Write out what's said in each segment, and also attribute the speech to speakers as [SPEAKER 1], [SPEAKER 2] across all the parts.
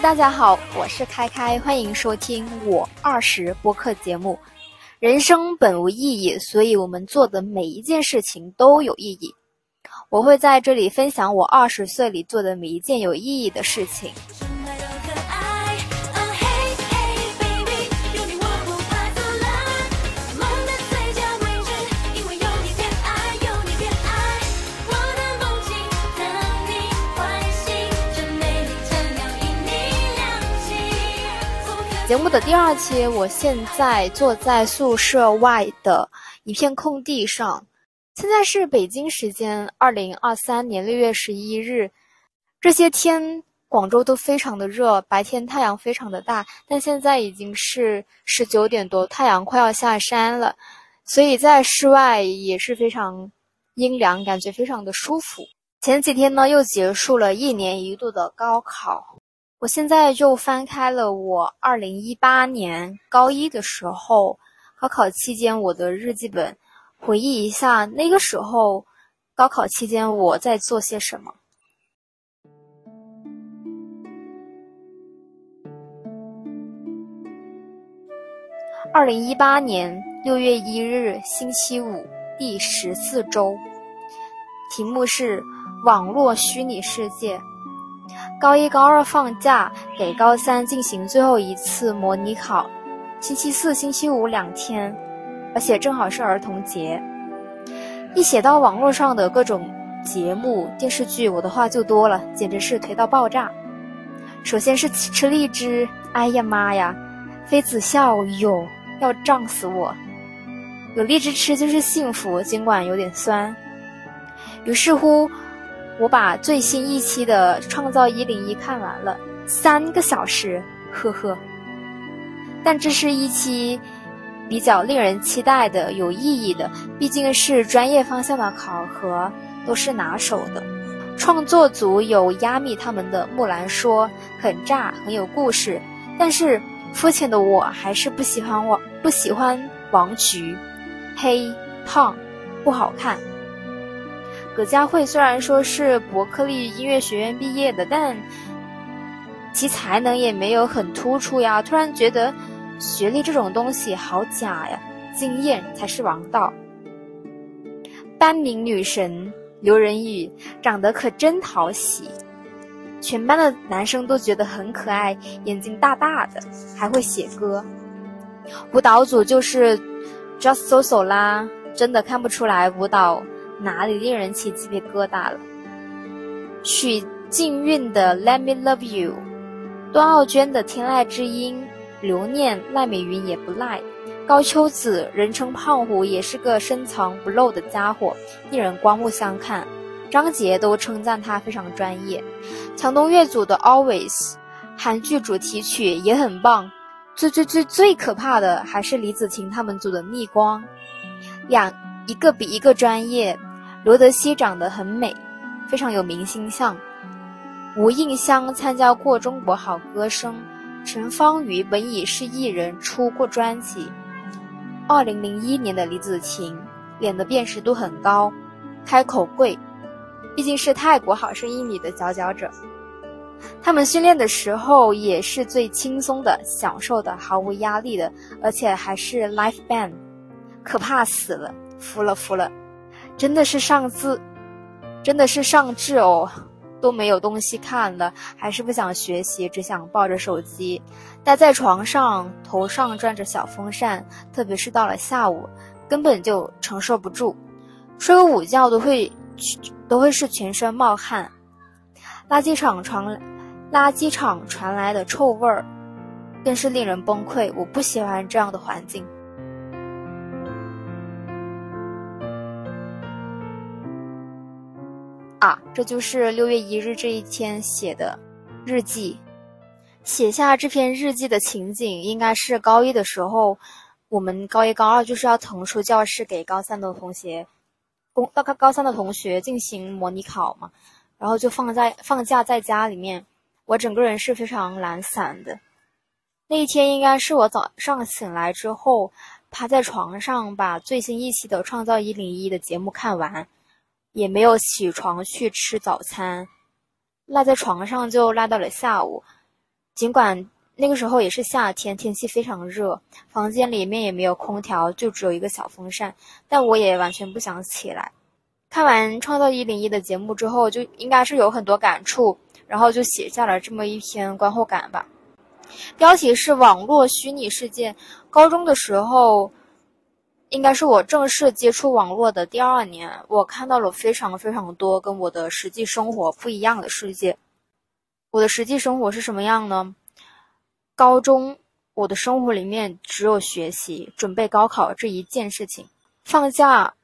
[SPEAKER 1] 大家好，我是开开，欢迎收听我二十播客节目。人生本无意义，所以我们做的每一件事情都有意义。我会在这里分享我二十岁里做的每一件有意义的事情。节目的第二期，我现在坐在宿舍外的一片空地上。现在是北京时间二零二三年六月十一日。这些天广州都非常的热，白天太阳非常的大，但现在已经是十九点多，太阳快要下山了，所以在室外也是非常阴凉，感觉非常的舒服。前几天呢，又结束了一年一度的高考。我现在就翻开了我二零一八年高一的时候高考期间我的日记本，回忆一下那个时候高考期间我在做些什么。二零一八年六月一日星期五第十四周，题目是网络虚拟世界。高一、高二放假，给高三进行最后一次模拟考。星期四、星期五两天，而且正好是儿童节。一写到网络上的各种节目、电视剧，我的话就多了，简直是颓到爆炸。首先是吃荔枝，哎呀妈呀，妃子笑哟，要胀死我！有荔枝吃就是幸福，尽管有点酸。于是乎。我把最新一期的《创造一零一》看完了，三个小时，呵呵。但这是一期比较令人期待的、有意义的，毕竟是专业方向的考核，都是拿手的。创作组有亚米他们的《木兰说》，很炸，很有故事。但是肤浅的我还是不喜欢王，不喜欢王菊，黑胖，不好看。葛佳慧虽然说是伯克利音乐学院毕业的，但其才能也没有很突出呀。突然觉得学历这种东西好假呀，经验才是王道。班名女神刘仁宇长得可真讨喜，全班的男生都觉得很可爱，眼睛大大的，还会写歌。舞蹈组就是 Just So So 啦，真的看不出来舞蹈。哪里令人起鸡皮疙瘩了？许静韵的《Let Me Love You》，段奥娟的《天籁之音》，留念赖美云也不赖。高秋子人称胖虎，也是个深藏不露的家伙，令人刮目相看。张杰都称赞他非常专业。强东乐组的《Always》，韩剧主题曲也很棒。最最最最可怕的还是李子晴他们组的《逆光》，两一个比一个专业。罗德西长得很美，非常有明星相。吴映香参加过《中国好歌声》，陈芳宇本已是艺人，出过专辑。二零零一年的李子晴，脸的辨识度很高，开口贵，毕竟是泰国好声音里的佼佼者。他们训练的时候也是最轻松的、享受的、毫无压力的，而且还是 live band，可怕死了，服了服了。真的是上字，真的是上智哦，都没有东西看了，还是不想学习，只想抱着手机，待在床上，头上转着小风扇，特别是到了下午，根本就承受不住，睡个午觉都会，都会是全身冒汗。垃圾场传，垃圾场传来的臭味儿，更是令人崩溃。我不喜欢这样的环境。啊，这就是六月一日这一天写的日记。写下这篇日记的情景，应该是高一的时候，我们高一高二就是要腾出教室给高三的同学，公高高三的同学进行模拟考嘛，然后就放在放假在家里面，我整个人是非常懒散的。那一天应该是我早上醒来之后，趴在床上把最新一期的《创造一零一》的节目看完。也没有起床去吃早餐，赖在床上就赖到了下午，尽管那个时候也是夏天，天气非常热，房间里面也没有空调，就只有一个小风扇，但我也完全不想起来。看完《创造一零一》的节目之后，就应该是有很多感触，然后就写下了这么一篇观后感吧。标题是“网络虚拟世界”。高中的时候，应该是我正式接触网络的第二年，我看到了非常非常多跟我的实际生活不一样的世界。我的实际生活是什么样呢？高中我的生活里面只有学习、准备高考这一件事情。放假，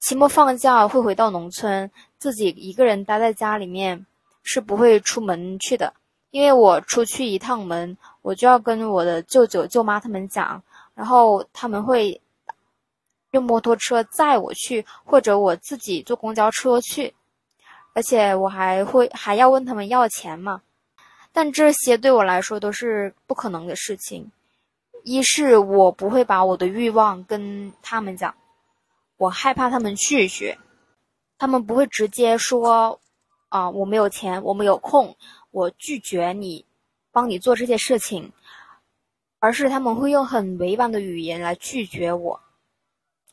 [SPEAKER 1] 期末放假会回到农村，自己一个人待在家里面，是不会出门去的。因为我出去一趟门，我就要跟我的舅舅舅妈他们讲，然后他们会用摩托车载我去，或者我自己坐公交车去，而且我还会还要问他们要钱嘛。但这些对我来说都是不可能的事情。一是我不会把我的欲望跟他们讲，我害怕他们拒绝，他们不会直接说，啊，我没有钱，我没有空。我拒绝你，帮你做这些事情，而是他们会用很委婉的语言来拒绝我。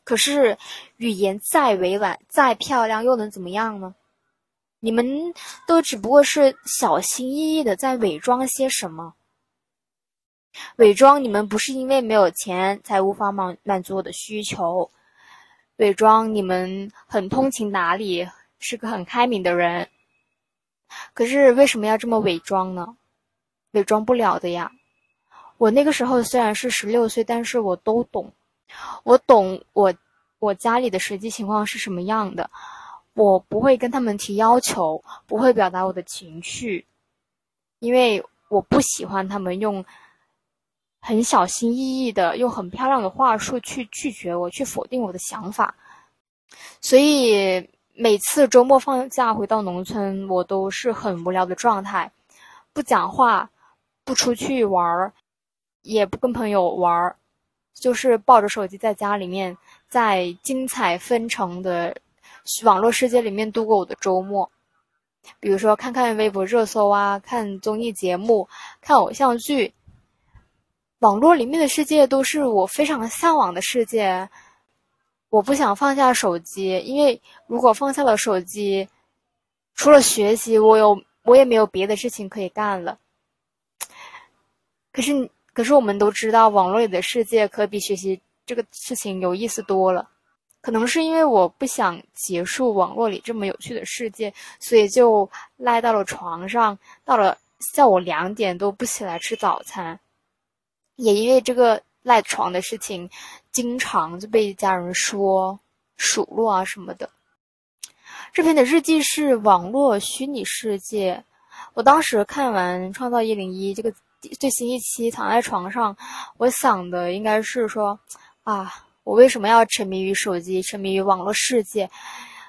[SPEAKER 1] 可是语言再委婉、再漂亮，又能怎么样呢？你们都只不过是小心翼翼的在伪装些什么？伪装你们不是因为没有钱才无法满满足我的需求，伪装你们很通情达理，是个很开明的人。可是为什么要这么伪装呢？伪装不了的呀！我那个时候虽然是十六岁，但是我都懂，我懂我我家里的实际情况是什么样的。我不会跟他们提要求，不会表达我的情绪，因为我不喜欢他们用很小心翼翼的、用很漂亮的话术去拒绝我，去否定我的想法，所以。每次周末放假回到农村，我都是很无聊的状态，不讲话，不出去玩儿，也不跟朋友玩儿，就是抱着手机在家里面，在精彩纷呈的网络世界里面度过我的周末。比如说看看微博热搜啊，看综艺节目，看偶像剧。网络里面的世界都是我非常向往的世界。我不想放下手机，因为如果放下了手机，除了学习，我有我也没有别的事情可以干了。可是，可是我们都知道，网络里的世界可比学习这个事情有意思多了。可能是因为我不想结束网络里这么有趣的世界，所以就赖到了床上，到了下午两点都不起来吃早餐。也因为这个。赖床的事情，经常就被家人说数落啊什么的。这篇的日记是网络虚拟世界。我当时看完《创造一零一》这个最新一期，躺在床上，我想的应该是说：啊，我为什么要沉迷于手机，沉迷于网络世界？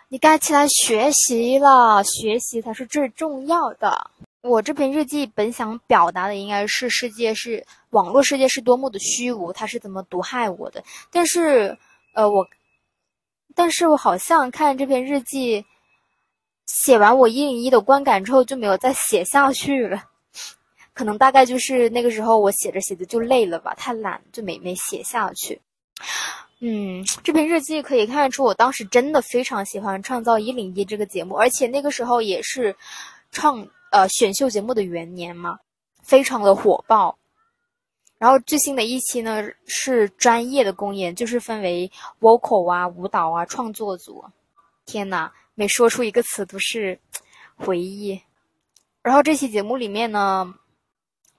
[SPEAKER 1] 你该起来学习了，学习才是最重要的。我这篇日记本想表达的应该是世界是网络世界是多么的虚无，它是怎么毒害我的。但是，呃，我，但是我好像看这篇日记，写完我一零一的观感之后就没有再写下去了。可能大概就是那个时候我写着写着就累了吧，太懒就没没写下去。嗯，这篇日记可以看出我当时真的非常喜欢《创造一零一》这个节目，而且那个时候也是创。呃，选秀节目的元年嘛，非常的火爆。然后最新的一期呢是专业的公演，就是分为 vocal 啊、舞蹈啊、创作组。天呐，每说出一个词都是回忆。然后这期节目里面呢，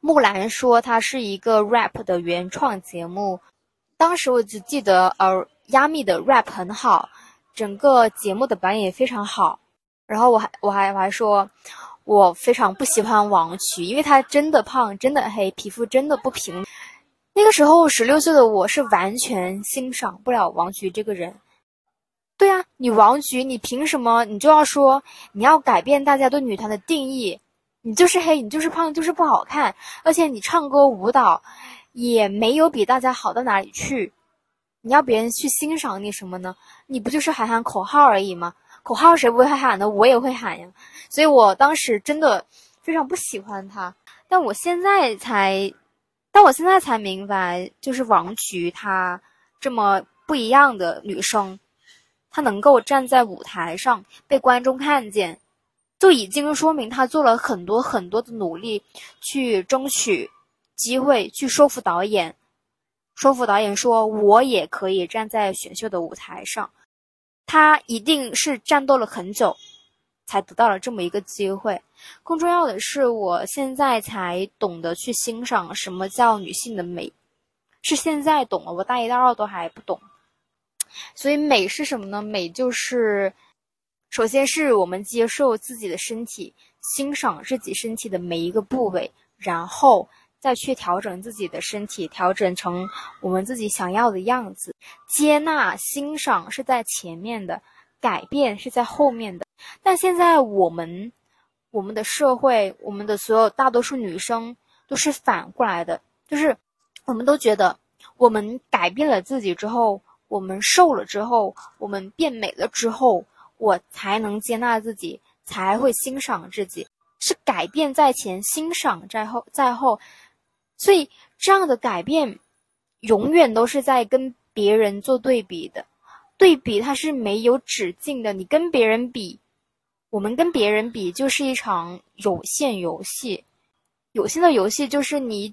[SPEAKER 1] 木兰说它是一个 rap 的原创节目。当时我只记得，呃，亚米的 rap 很好，整个节目的表演也非常好。然后我还我还我还说。我非常不喜欢王菊，因为他真的胖，真的黑，皮肤真的不平。那个时候十六岁的我是完全欣赏不了王菊这个人。对啊，你王菊，你凭什么你就要说你要改变大家对女团的定义？你就是黑，你就是胖，就是不好看，而且你唱歌舞蹈也没有比大家好到哪里去。你要别人去欣赏你什么呢？你不就是喊喊口号而已吗？口号谁不会喊呢？我也会喊呀。所以我当时真的非常不喜欢他。但我现在才，但我现在才明白，就是王菊她这么不一样的女生，她能够站在舞台上被观众看见，就已经说明她做了很多很多的努力，去争取机会，去说服导演，说服导演说我也可以站在选秀的舞台上。她一定是战斗了很久。才得到了这么一个机会。更重要的是，我现在才懂得去欣赏什么叫女性的美，是现在懂了。我大一、大二都还不懂。所以，美是什么呢？美就是，首先是我们接受自己的身体，欣赏自己身体的每一个部位，然后再去调整自己的身体，调整成我们自己想要的样子。接纳、欣赏是在前面的，改变是在后面的。但现在我们，我们的社会，我们的所有大多数女生都是反过来的，就是我们都觉得，我们改变了自己之后，我们瘦了之后，我们变美了之后，我才能接纳自己，才会欣赏自己，是改变在前，欣赏在后，在后，所以这样的改变，永远都是在跟别人做对比的，对比它是没有止境的，你跟别人比。我们跟别人比，就是一场有限游戏。有限的游戏就是你，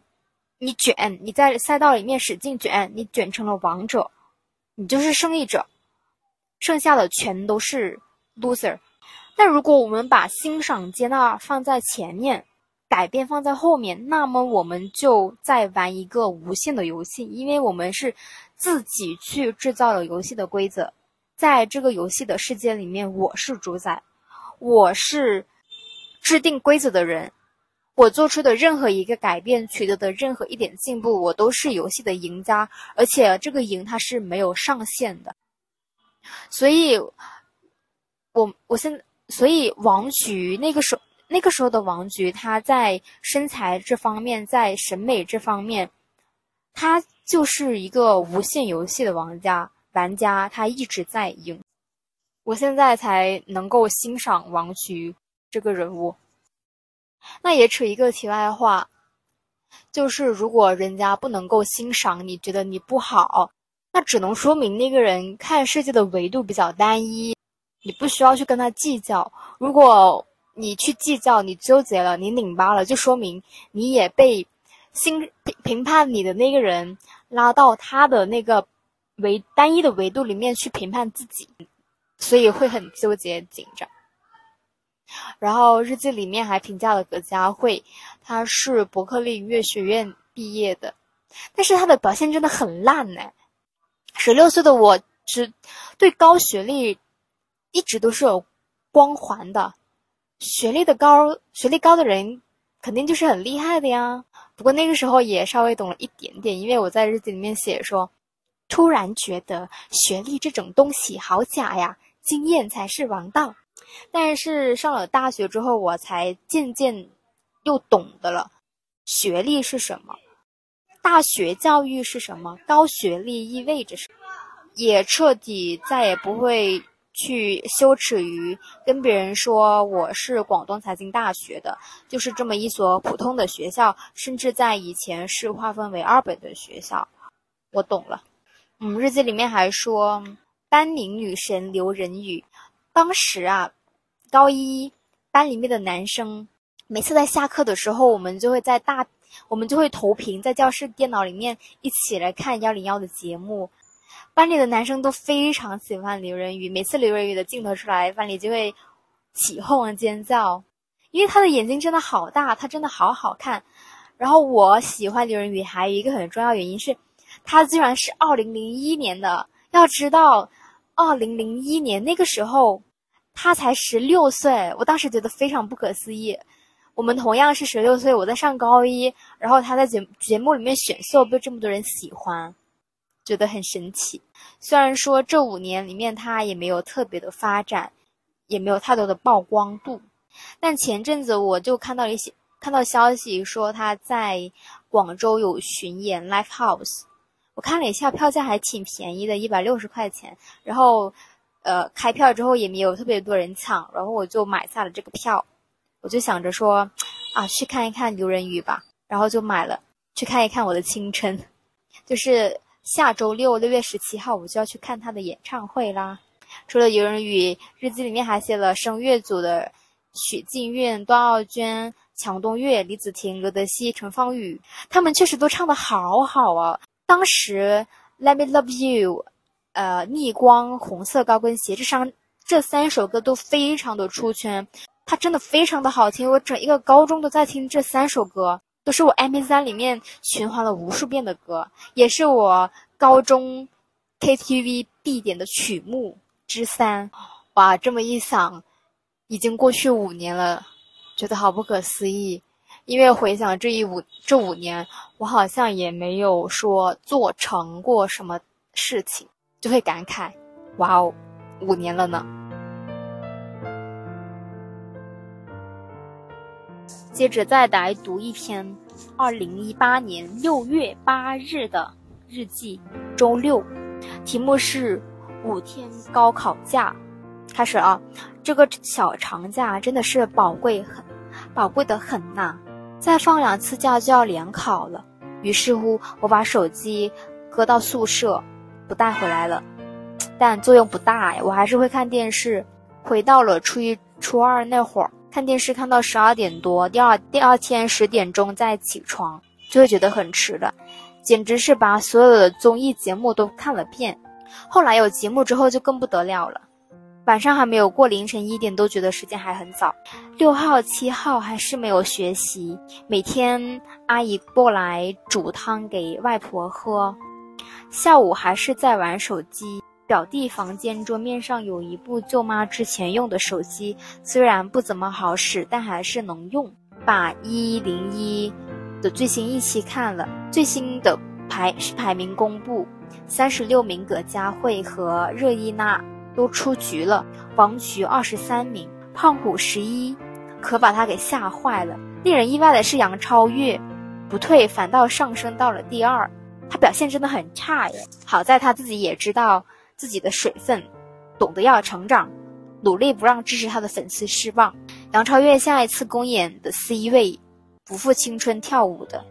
[SPEAKER 1] 你卷，你在赛道里面使劲卷，你卷成了王者，你就是胜利者，剩下的全都是 loser。那如果我们把欣赏、接纳放在前面，改变放在后面，那么我们就在玩一个无限的游戏，因为我们是自己去制造了游戏的规则，在这个游戏的世界里面，我是主宰。我是制定规则的人，我做出的任何一个改变，取得的任何一点进步，我都是游戏的赢家，而且这个赢它是没有上限的。所以，我我现所以王菊那个时候那个时候的王菊，她在身材这方面，在审美这方面，她就是一个无限游戏的玩家，玩家她一直在赢。我现在才能够欣赏王菊这个人物。那也扯一个题外话，就是如果人家不能够欣赏你，觉得你不好，那只能说明那个人看世界的维度比较单一，你不需要去跟他计较。如果你去计较，你纠结了，你拧巴了，就说明你也被心评评判你的那个人拉到他的那个维单一的维度里面去评判自己。所以会很纠结紧张，然后日记里面还评价了葛佳慧，她是伯克利音乐学院毕业的，但是她的表现真的很烂呢。十六岁的我只对高学历一直都是有光环的，学历的高，学历高的人肯定就是很厉害的呀。不过那个时候也稍微懂了一点点，因为我在日记里面写说，突然觉得学历这种东西好假呀。经验才是王道，但是上了大学之后，我才渐渐又懂得了学历是什么，大学教育是什么，高学历意味着什，也彻底再也不会去羞耻于跟别人说我是广东财经大学的，就是这么一所普通的学校，甚至在以前是划分为二本的学校。我懂了，嗯，日记里面还说。班宁女神刘仁宇，当时啊，高一班里面的男生，每次在下课的时候，我们就会在大，我们就会投屏在教室电脑里面一起来看幺零幺的节目。班里的男生都非常喜欢刘仁宇，每次刘仁宇的镜头出来，班里就会起哄尖叫，因为他的眼睛真的好大，他真的好好看。然后我喜欢刘仁宇还有一个很重要原因是，他居然是二零零一年的，要知道。二零零一年那个时候，他才十六岁，我当时觉得非常不可思议。我们同样是十六岁，我在上高一，然后他在节节目里面选秀被这么多人喜欢，觉得很神奇。虽然说这五年里面他也没有特别的发展，也没有太多的曝光度，但前阵子我就看到一些看到消息说他在广州有巡演 live house。我看了一下，票价还挺便宜的，一百六十块钱。然后，呃，开票之后也没有特别多人抢，然后我就买下了这个票。我就想着说，啊，去看一看刘仁宇吧，然后就买了，去看一看我的青春，就是下周六六月十七号，我就要去看他的演唱会啦。除了游人语，日记里面还写了声乐组的许静韵、段奥娟、强东岳、李子婷、刘德熙、陈芳宇，他们确实都唱的好好啊。当时《Let Me Love You》、呃，《逆光》、《红色高跟鞋》这三这三首歌都非常的出圈。它真的非常的好听，我整一个高中都在听这三首歌，都是我 MP3 里面循环了无数遍的歌，也是我高中 KTV 必点的曲目之三。哇，这么一想，已经过去五年了，觉得好不可思议。因为回想这一五这五年，我好像也没有说做成过什么事情，就会感慨，哇哦，五年了呢。接着再来读一篇，二零一八年六月八日的日记，周六，题目是五天高考假，开始啊，这个小长假真的是宝贵很，宝贵的很呐，再放两次假就要联考了，于是乎我把手机搁到宿舍，不带回来了，但作用不大呀，我还是会看电视，回到了初一初二那会儿。看电视看到十二点多，第二第二天十点钟再起床，就会觉得很迟了，简直是把所有的综艺节目都看了遍。后来有节目之后就更不得了了，晚上还没有过凌晨一点，都觉得时间还很早。六号七号还是没有学习，每天阿姨过来煮汤给外婆喝，下午还是在玩手机。表弟房间桌面上有一部舅妈之前用的手机，虽然不怎么好使，但还是能用。把一零一的最新一期看了，最新的排是排名公布，三十六名葛佳慧和热依娜都出局了，王菊二十三名，胖虎十一，可把他给吓坏了。令人意外的是，杨超越不退，反倒上升到了第二，他表现真的很差耶。好在他自己也知道。自己的水分，懂得要成长，努力不让支持他的粉丝失望。杨超越下一次公演的 C 位，不负青春跳舞的，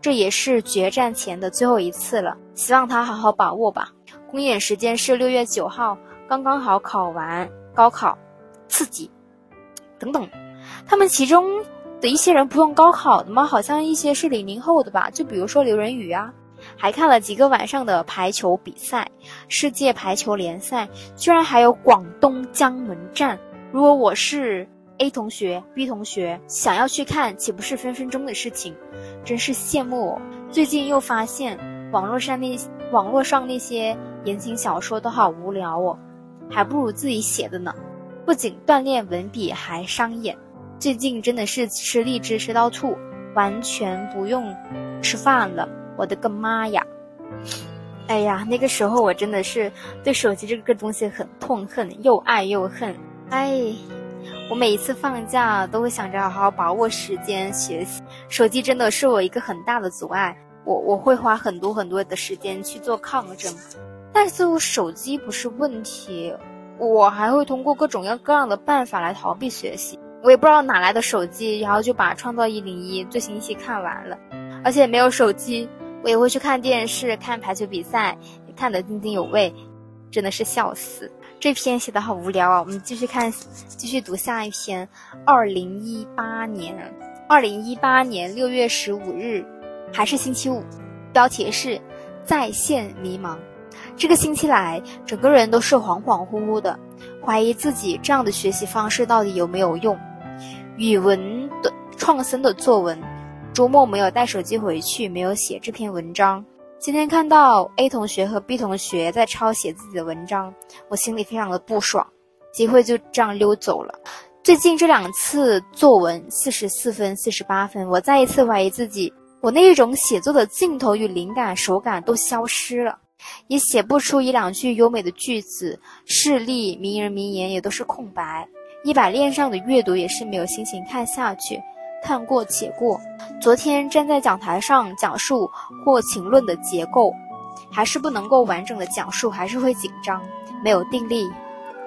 [SPEAKER 1] 这也是决战前的最后一次了。希望他好好把握吧。公演时间是六月九号，刚刚好考完高考，刺激。等等，他们其中的一些人不用高考的吗？好像一些是零零后的吧，就比如说刘仁宇啊。还看了几个晚上的排球比赛，世界排球联赛居然还有广东江门站。如果我是 A 同学、B 同学，想要去看，岂不是分分钟的事情？真是羡慕哦！最近又发现网络上那网络上那些言情小说都好无聊哦，还不如自己写的呢。不仅锻炼文笔，还伤眼。最近真的是吃荔枝吃到吐，完全不用吃饭了。我的个妈呀！哎呀，那个时候我真的是对手机这个东西很痛恨，又爱又恨。哎，我每一次放假都会想着好好把握时间学习，手机真的是我一个很大的阻碍。我我会花很多很多的时间去做抗争，但是我手机不是问题，我还会通过各种各样的办法来逃避学习。我也不知道哪来的手机，然后就把《创造一零一》最新一期看完了，而且没有手机。我也会去看电视，看排球比赛，看得津津有味，真的是笑死。这篇写的好无聊啊！我们继续看，继续读下一篇。二零一八年，二零一八年六月十五日，还是星期五，标题是在线迷茫。这个星期来，整个人都是恍恍惚惚的，怀疑自己这样的学习方式到底有没有用。语文的创新的作文。周末没有带手机回去，没有写这篇文章。今天看到 A 同学和 B 同学在抄写自己的文章，我心里非常的不爽。机会就这样溜走了。最近这两次作文四十四分、四十八分，我再一次怀疑自己，我那一种写作的劲头与灵感、手感都消失了，也写不出一两句优美的句子，事例、名人名言也都是空白。一百链上的阅读也是没有心情看下去。看过且过。昨天站在讲台上讲述或情论的结构，还是不能够完整的讲述，还是会紧张，没有定力。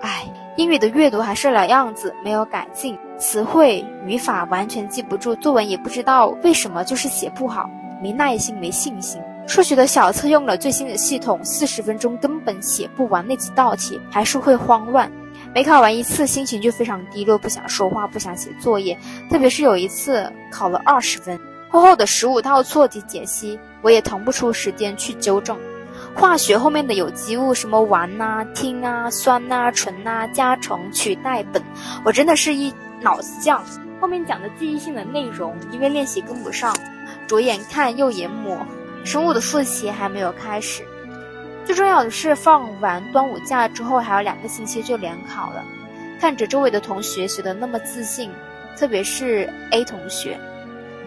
[SPEAKER 1] 唉，英语的阅读还是老样子，没有改进，词汇、语法完全记不住，作文也不知道为什么就是写不好，没耐心，没信心。数学的小测用了最新的系统，四十分钟根本写不完那几道题，还是会慌乱。每考完一次，心情就非常低落，不想说话，不想写作业。特别是有一次考了二十分，厚厚的十五套错题解析，我也腾不出时间去纠正。化学后面的有机物，什么烷呐、氢啊、酸呐、醇呐、加成、取代、苯，我真的是一脑子浆。后面讲的记忆性的内容，因为练习跟不上，左眼看右眼抹。生物的复习还没有开始，最重要的是放完端午假之后还有两个星期就联考了。看着周围的同学学得那么自信，特别是 A 同学，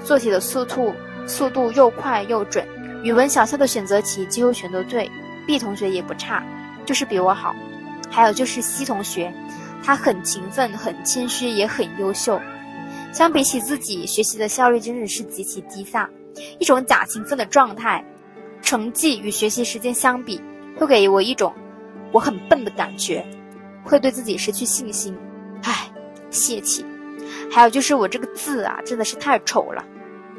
[SPEAKER 1] 做题的速度速度又快又准。语文小测的选择题几乎全都对，B 同学也不差，就是比我好。还有就是 C 同学，他很勤奋、很谦虚，也很优秀。相比起自己，学习的效率真的是极其低下，一种假勤奋的状态。成绩与学习时间相比，会给我一种我很笨的感觉，会对自己失去信心。唉，泄气。还有就是我这个字啊，真的是太丑了。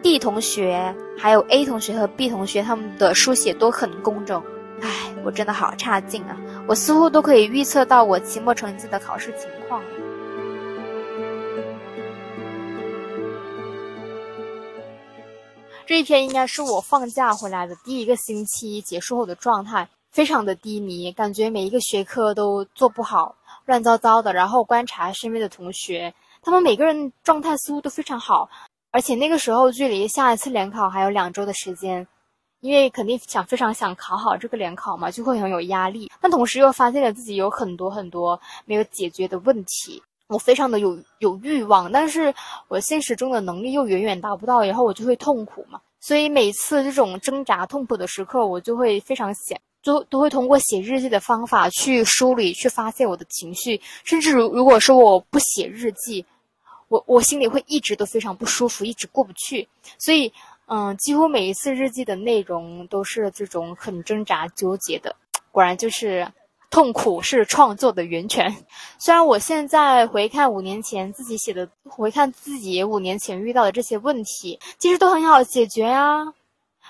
[SPEAKER 1] D 同学还有 A 同学和 B 同学，他们的书写都很工整。唉，我真的好差劲啊！我似乎都可以预测到我期末成绩的考试情况。这一天应该是我放假回来的第一个星期结束后的状态，非常的低迷，感觉每一个学科都做不好，乱糟糟的。然后观察身边的同学，他们每个人状态似乎都非常好。而且那个时候距离下一次联考还有两周的时间，因为肯定想非常想考好这个联考嘛，就会很有压力。但同时又发现了自己有很多很多没有解决的问题，我非常的有有欲望，但是我现实中的能力又远远达不到，然后我就会痛苦嘛。所以每次这种挣扎痛苦的时刻，我就会非常想，都都会通过写日记的方法去梳理、去发泄我的情绪，甚至如如果说我不写日记。我我心里会一直都非常不舒服，一直过不去，所以，嗯，几乎每一次日记的内容都是这种很挣扎、纠结的。果然就是痛苦是创作的源泉。虽然我现在回看五年前自己写的，回看自己五年前遇到的这些问题，其实都很好解决呀。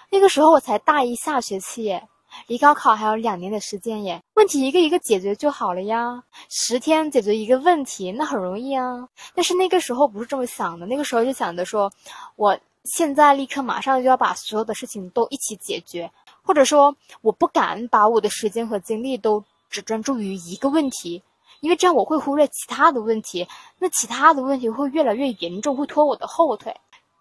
[SPEAKER 1] 那个时候我才大一下学期。离高考还有两年的时间耶，问题一个一个解决就好了呀。十天解决一个问题，那很容易啊。但是那个时候不是这么想的，那个时候就想着说，我现在立刻马上就要把所有的事情都一起解决，或者说我不敢把我的时间和精力都只专注于一个问题，因为这样我会忽略其他的问题，那其他的问题会越来越严重，会拖我的后腿。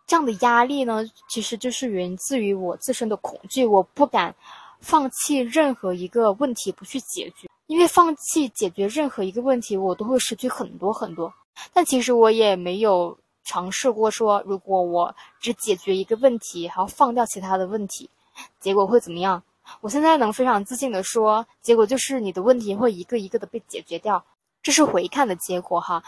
[SPEAKER 1] 这样的压力呢，其实就是源自于我自身的恐惧，我不敢。放弃任何一个问题不去解决，因为放弃解决任何一个问题，我都会失去很多很多。但其实我也没有尝试过说，如果我只解决一个问题，还要放掉其他的问题，结果会怎么样？我现在能非常自信的说，结果就是你的问题会一个一个的被解决掉，这是回看的结果哈。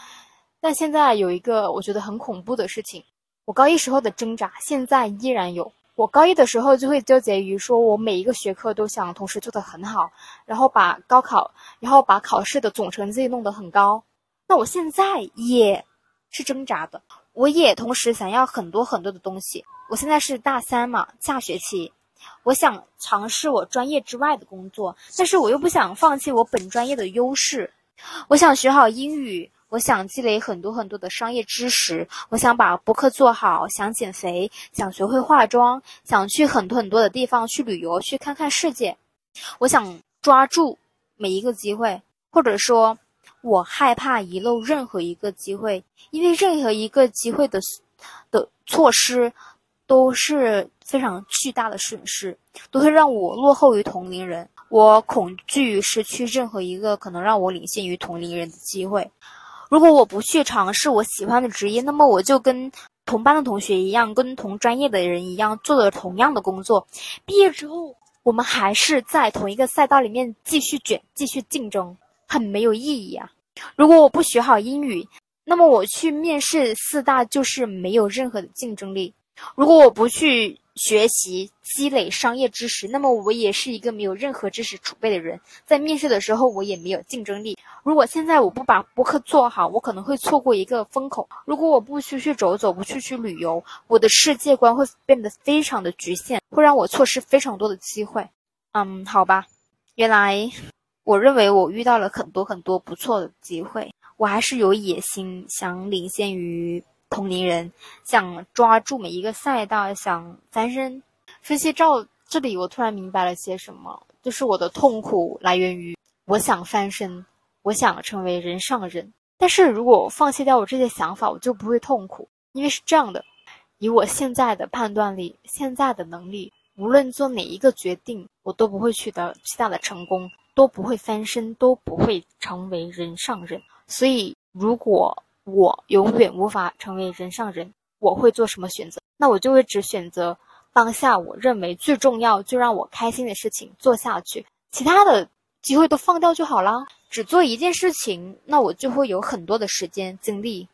[SPEAKER 1] 但现在有一个我觉得很恐怖的事情，我高一时候的挣扎，现在依然有。我高一的时候就会纠结于说，我每一个学科都想同时做得很好，然后把高考，然后把考试的总成绩弄得很高。那我现在也是挣扎的，我也同时想要很多很多的东西。我现在是大三嘛，下学期，我想尝试我专业之外的工作，但是我又不想放弃我本专业的优势，我想学好英语。我想积累很多很多的商业知识，我想把播客做好，想减肥，想学会化妆，想去很多很多的地方去旅游，去看看世界。我想抓住每一个机会，或者说，我害怕遗漏任何一个机会，因为任何一个机会的的错失都是非常巨大的损失，都会让我落后于同龄人。我恐惧失去任何一个可能让我领先于同龄人的机会。如果我不去尝试我喜欢的职业，那么我就跟同班的同学一样，跟同专业的人一样，做了同样的工作。毕业之后，我们还是在同一个赛道里面继续卷、继续竞争，很没有意义啊！如果我不学好英语，那么我去面试四大就是没有任何的竞争力。如果我不去学习积累商业知识，那么我也是一个没有任何知识储备的人，在面试的时候我也没有竞争力。如果现在我不把播客做好，我可能会错过一个风口。如果我不出去走走，不去去旅游，我的世界观会变得非常的局限，会让我错失非常多的机会。嗯，好吧，原来我认为我遇到了很多很多不错的机会，我还是有野心，想领先于同龄人，想抓住每一个赛道，想翻身。分析到这里，我突然明白了些什么，就是我的痛苦来源于我想翻身。我想成为人上人，但是如果放弃掉我这些想法，我就不会痛苦。因为是这样的，以我现在的判断力、现在的能力，无论做哪一个决定，我都不会取得巨大的成功，都不会翻身，都不会成为人上人。所以，如果我永远无法成为人上人，我会做什么选择？那我就会只选择当下我认为最重要、最让我开心的事情做下去，其他的机会都放掉就好了。只做一件事情，那我就会有很多的时间精力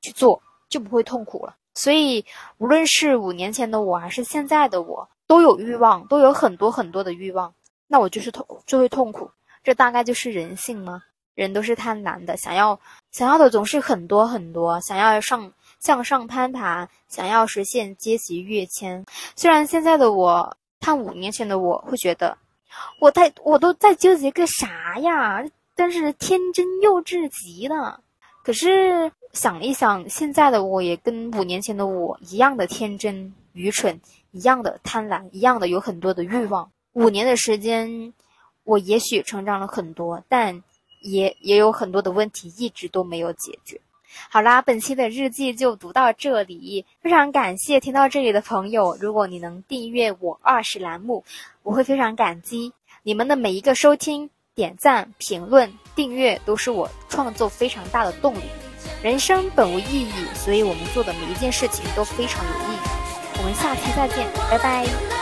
[SPEAKER 1] 去做，就不会痛苦了。所以，无论是五年前的我，还是现在的我，都有欲望，都有很多很多的欲望。那我就是痛，就会痛苦。这大概就是人性吗？人都是贪婪的，想要想要的总是很多很多，想要上向上攀爬，想要实现阶级跃迁。虽然现在的我看五年前的我会觉得，我在我都在纠结个啥呀？但是天真幼稚极了。可是想一想，现在的我也跟五年前的我一样的天真愚蠢，一样的贪婪，一样的有很多的欲望。五年的时间，我也许成长了很多，但也也有很多的问题一直都没有解决。好啦，本期的日记就读到这里，非常感谢听到这里的朋友。如果你能订阅我二十栏目，我会非常感激你们的每一个收听。点赞、评论、订阅都是我创作非常大的动力。人生本无意义，所以我们做的每一件事情都非常有意义。我们下期再见，拜拜。